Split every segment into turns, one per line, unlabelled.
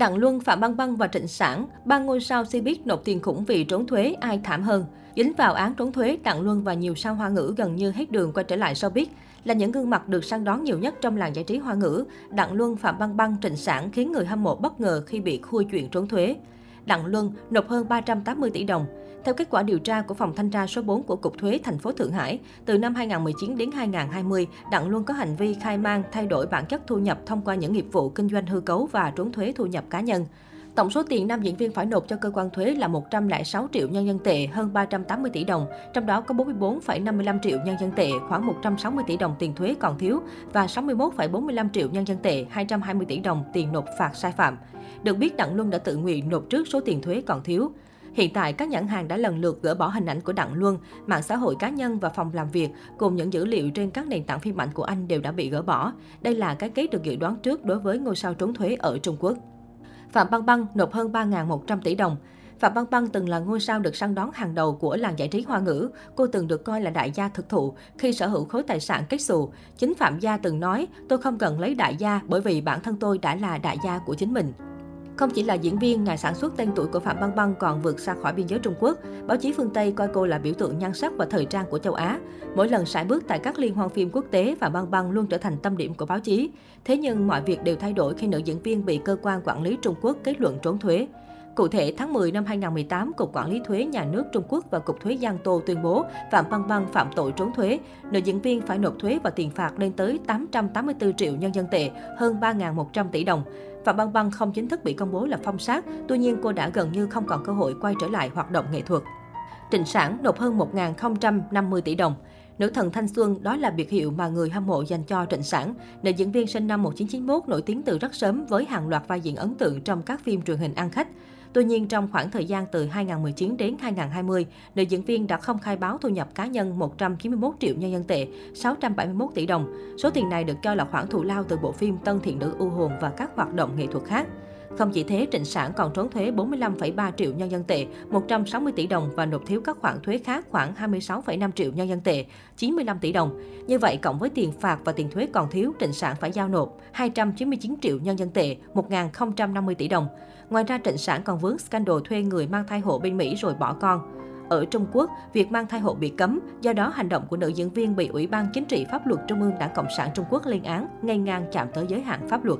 Đặng Luân, Phạm Băng Băng và Trịnh Sản, ba ngôi sao Cbiz nộp tiền khủng vì trốn thuế, ai thảm hơn? Dính vào án trốn thuế, Đặng Luân và nhiều sao hoa ngữ gần như hết đường quay trở lại showbiz. Là những gương mặt được săn đón nhiều nhất trong làng giải trí hoa ngữ, Đặng Luân, Phạm Băng Băng, Trịnh Sản khiến người hâm mộ bất ngờ khi bị khui chuyện trốn thuế. Đặng Luân nộp hơn 380 tỷ đồng. Theo kết quả điều tra của phòng thanh tra số 4 của Cục Thuế thành phố Thượng Hải, từ năm 2019 đến 2020, Đặng Luân có hành vi khai mang thay đổi bản chất thu nhập thông qua những nghiệp vụ kinh doanh hư cấu và trốn thuế thu nhập cá nhân. Tổng số tiền nam diễn viên phải nộp cho cơ quan thuế là 106 triệu nhân dân tệ, hơn 380 tỷ đồng, trong đó có 44,55 triệu nhân dân tệ, khoảng 160 tỷ đồng tiền thuế còn thiếu và 61,45 triệu nhân dân tệ, 220 tỷ đồng tiền nộp phạt sai phạm. Được biết Đặng Luân đã tự nguyện nộp trước số tiền thuế còn thiếu. Hiện tại, các nhãn hàng đã lần lượt gỡ bỏ hình ảnh của Đặng Luân, mạng xã hội cá nhân và phòng làm việc, cùng những dữ liệu trên các nền tảng phim ảnh của anh đều đã bị gỡ bỏ. Đây là cái kết được dự đoán trước đối với ngôi sao trốn thuế ở Trung Quốc. Phạm Băng Băng nộp hơn 3.100 tỷ đồng. Phạm Băng Băng từng là ngôi sao được săn đón hàng đầu của làng giải trí hoa ngữ. Cô từng được coi là đại gia thực thụ khi sở hữu khối tài sản kết xù. Chính Phạm Gia từng nói, tôi không cần lấy đại gia bởi vì bản thân tôi đã là đại gia của chính mình. Không chỉ là diễn viên, nhà sản xuất tên tuổi của Phạm Băng Băng còn vượt xa khỏi biên giới Trung Quốc. Báo chí phương Tây coi cô là biểu tượng nhan sắc và thời trang của châu Á. Mỗi lần sải bước tại các liên hoan phim quốc tế, Phạm Băng Băng luôn trở thành tâm điểm của báo chí. Thế nhưng mọi việc đều thay đổi khi nữ diễn viên bị cơ quan quản lý Trung Quốc kết luận trốn thuế. Cụ thể, tháng 10 năm 2018, Cục Quản lý Thuế Nhà nước Trung Quốc và Cục Thuế Giang Tô tuyên bố Phạm Băng Băng phạm tội trốn thuế. Nữ diễn viên phải nộp thuế và tiền phạt lên tới 884 triệu nhân dân tệ, hơn 3.100 tỷ đồng. Phạm Băng Băng không chính thức bị công bố là phong sát, tuy nhiên cô đã gần như không còn cơ hội quay trở lại hoạt động nghệ thuật. Trịnh Sản nộp hơn 1.050 tỷ đồng. Nữ thần thanh xuân đó là biệt hiệu mà người hâm mộ dành cho Trịnh Sản. Nữ diễn viên sinh năm 1991 nổi tiếng từ rất sớm với hàng loạt vai diễn ấn tượng trong các phim truyền hình ăn khách. Tuy nhiên, trong khoảng thời gian từ 2019 đến 2020, nữ diễn viên đã không khai báo thu nhập cá nhân 191 triệu nhân dân tệ, 671 tỷ đồng. Số tiền này được cho là khoản thù lao từ bộ phim Tân Thiện Nữ U Hồn và các hoạt động nghệ thuật khác. Không chỉ thế, Trịnh Sản còn trốn thuế 45,3 triệu nhân dân tệ, 160 tỷ đồng và nộp thiếu các khoản thuế khác khoảng 26,5 triệu nhân dân tệ, 95 tỷ đồng. Như vậy, cộng với tiền phạt và tiền thuế còn thiếu, Trịnh Sản phải giao nộp 299 triệu nhân dân tệ, 1.050 tỷ đồng. Ngoài ra, Trịnh Sản còn vướng scandal thuê người mang thai hộ bên Mỹ rồi bỏ con. Ở Trung Quốc, việc mang thai hộ bị cấm, do đó hành động của nữ diễn viên bị Ủy ban Chính trị Pháp luật Trung ương Đảng Cộng sản Trung Quốc lên án, ngay ngang chạm tới giới hạn pháp luật.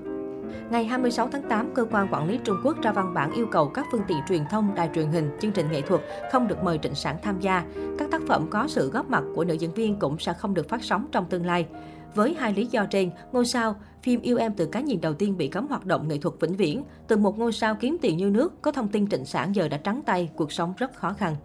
Ngày 26 tháng 8, cơ quan quản lý Trung Quốc ra văn bản yêu cầu các phương tiện truyền thông, đài truyền hình, chương trình nghệ thuật không được mời Trịnh Sản tham gia. Các tác phẩm có sự góp mặt của nữ diễn viên cũng sẽ không được phát sóng trong tương lai. Với hai lý do trên, ngôi sao, phim Yêu Em từ cái nhìn đầu tiên bị cấm hoạt động nghệ thuật vĩnh viễn. Từ một ngôi sao kiếm tiền như nước, có thông tin trịnh sản giờ đã trắng tay, cuộc sống rất khó khăn.